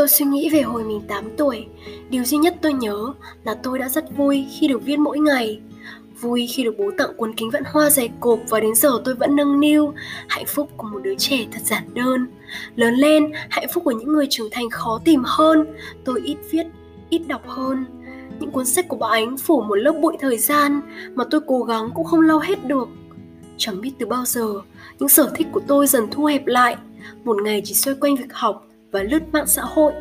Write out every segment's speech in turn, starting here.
tôi suy nghĩ về hồi mình 8 tuổi, điều duy nhất tôi nhớ là tôi đã rất vui khi được viết mỗi ngày. Vui khi được bố tặng cuốn kính vạn hoa dày cộp và đến giờ tôi vẫn nâng niu. Hạnh phúc của một đứa trẻ thật giản đơn. Lớn lên, hạnh phúc của những người trưởng thành khó tìm hơn. Tôi ít viết, ít đọc hơn. Những cuốn sách của bà Ánh phủ một lớp bụi thời gian mà tôi cố gắng cũng không lau hết được. Chẳng biết từ bao giờ, những sở thích của tôi dần thu hẹp lại. Một ngày chỉ xoay quanh việc học và lướt mạng xã hội.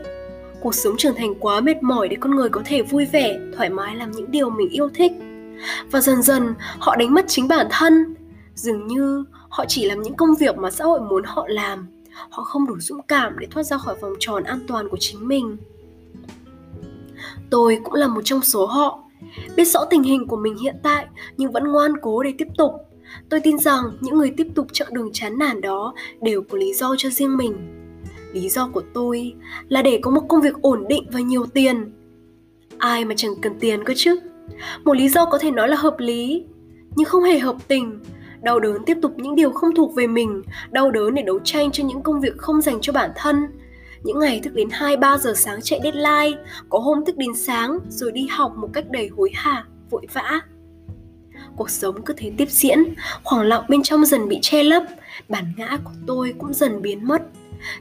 Cuộc sống trưởng thành quá mệt mỏi để con người có thể vui vẻ, thoải mái làm những điều mình yêu thích. Và dần dần họ đánh mất chính bản thân. Dường như họ chỉ làm những công việc mà xã hội muốn họ làm. Họ không đủ dũng cảm để thoát ra khỏi vòng tròn an toàn của chính mình. Tôi cũng là một trong số họ. Biết rõ tình hình của mình hiện tại nhưng vẫn ngoan cố để tiếp tục. Tôi tin rằng những người tiếp tục chặng đường chán nản đó đều có lý do cho riêng mình. Lý do của tôi là để có một công việc ổn định và nhiều tiền. Ai mà chẳng cần tiền cơ chứ? Một lý do có thể nói là hợp lý, nhưng không hề hợp tình. Đau đớn tiếp tục những điều không thuộc về mình, đau đớn để đấu tranh cho những công việc không dành cho bản thân, những ngày thức đến 2-3 giờ sáng chạy deadline, có hôm thức đến sáng rồi đi học một cách đầy hối hả, vội vã. Cuộc sống cứ thế tiếp diễn, khoảng lặng bên trong dần bị che lấp, bản ngã của tôi cũng dần biến mất.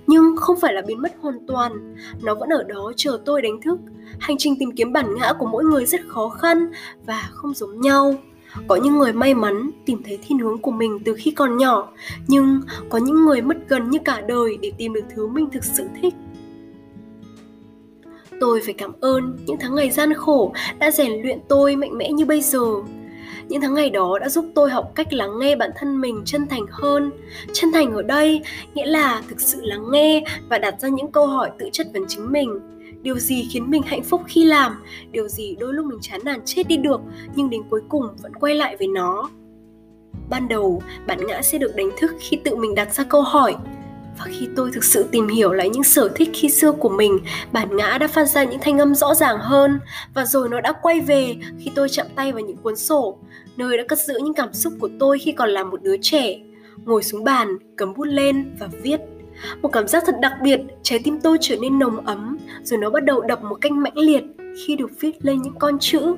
Nhưng không phải là biến mất hoàn toàn, nó vẫn ở đó chờ tôi đánh thức. Hành trình tìm kiếm bản ngã của mỗi người rất khó khăn và không giống nhau. Có những người may mắn tìm thấy thiên hướng của mình từ khi còn nhỏ, nhưng có những người mất gần như cả đời để tìm được thứ mình thực sự thích. Tôi phải cảm ơn những tháng ngày gian khổ đã rèn luyện tôi mạnh mẽ như bây giờ. Những tháng ngày đó đã giúp tôi học cách lắng nghe bản thân mình chân thành hơn. Chân thành ở đây nghĩa là thực sự lắng nghe và đặt ra những câu hỏi tự chất vấn chính mình. Điều gì khiến mình hạnh phúc khi làm? Điều gì đôi lúc mình chán nản chết đi được, nhưng đến cuối cùng vẫn quay lại với nó? Ban đầu bản ngã sẽ được đánh thức khi tự mình đặt ra câu hỏi và khi tôi thực sự tìm hiểu lại những sở thích khi xưa của mình bản ngã đã phát ra những thanh âm rõ ràng hơn và rồi nó đã quay về khi tôi chạm tay vào những cuốn sổ nơi đã cất giữ những cảm xúc của tôi khi còn là một đứa trẻ ngồi xuống bàn cầm bút lên và viết một cảm giác thật đặc biệt, trái tim tôi trở nên nồng ấm, rồi nó bắt đầu đập một cách mãnh liệt khi được viết lên những con chữ.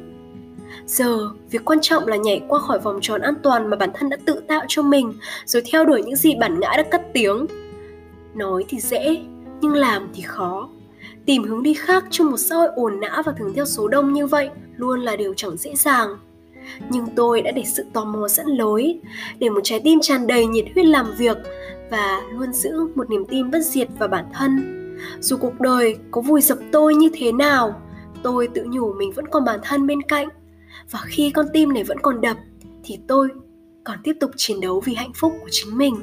Giờ, việc quan trọng là nhảy qua khỏi vòng tròn an toàn mà bản thân đã tự tạo cho mình, rồi theo đuổi những gì bản ngã đã cất tiếng. Nói thì dễ, nhưng làm thì khó. Tìm hướng đi khác trong một xã hội ồn nã và thường theo số đông như vậy luôn là điều chẳng dễ dàng. Nhưng tôi đã để sự tò mò dẫn lối, để một trái tim tràn đầy nhiệt huyết làm việc và luôn giữ một niềm tin bất diệt vào bản thân dù cuộc đời có vùi dập tôi như thế nào tôi tự nhủ mình vẫn còn bản thân bên cạnh và khi con tim này vẫn còn đập thì tôi còn tiếp tục chiến đấu vì hạnh phúc của chính mình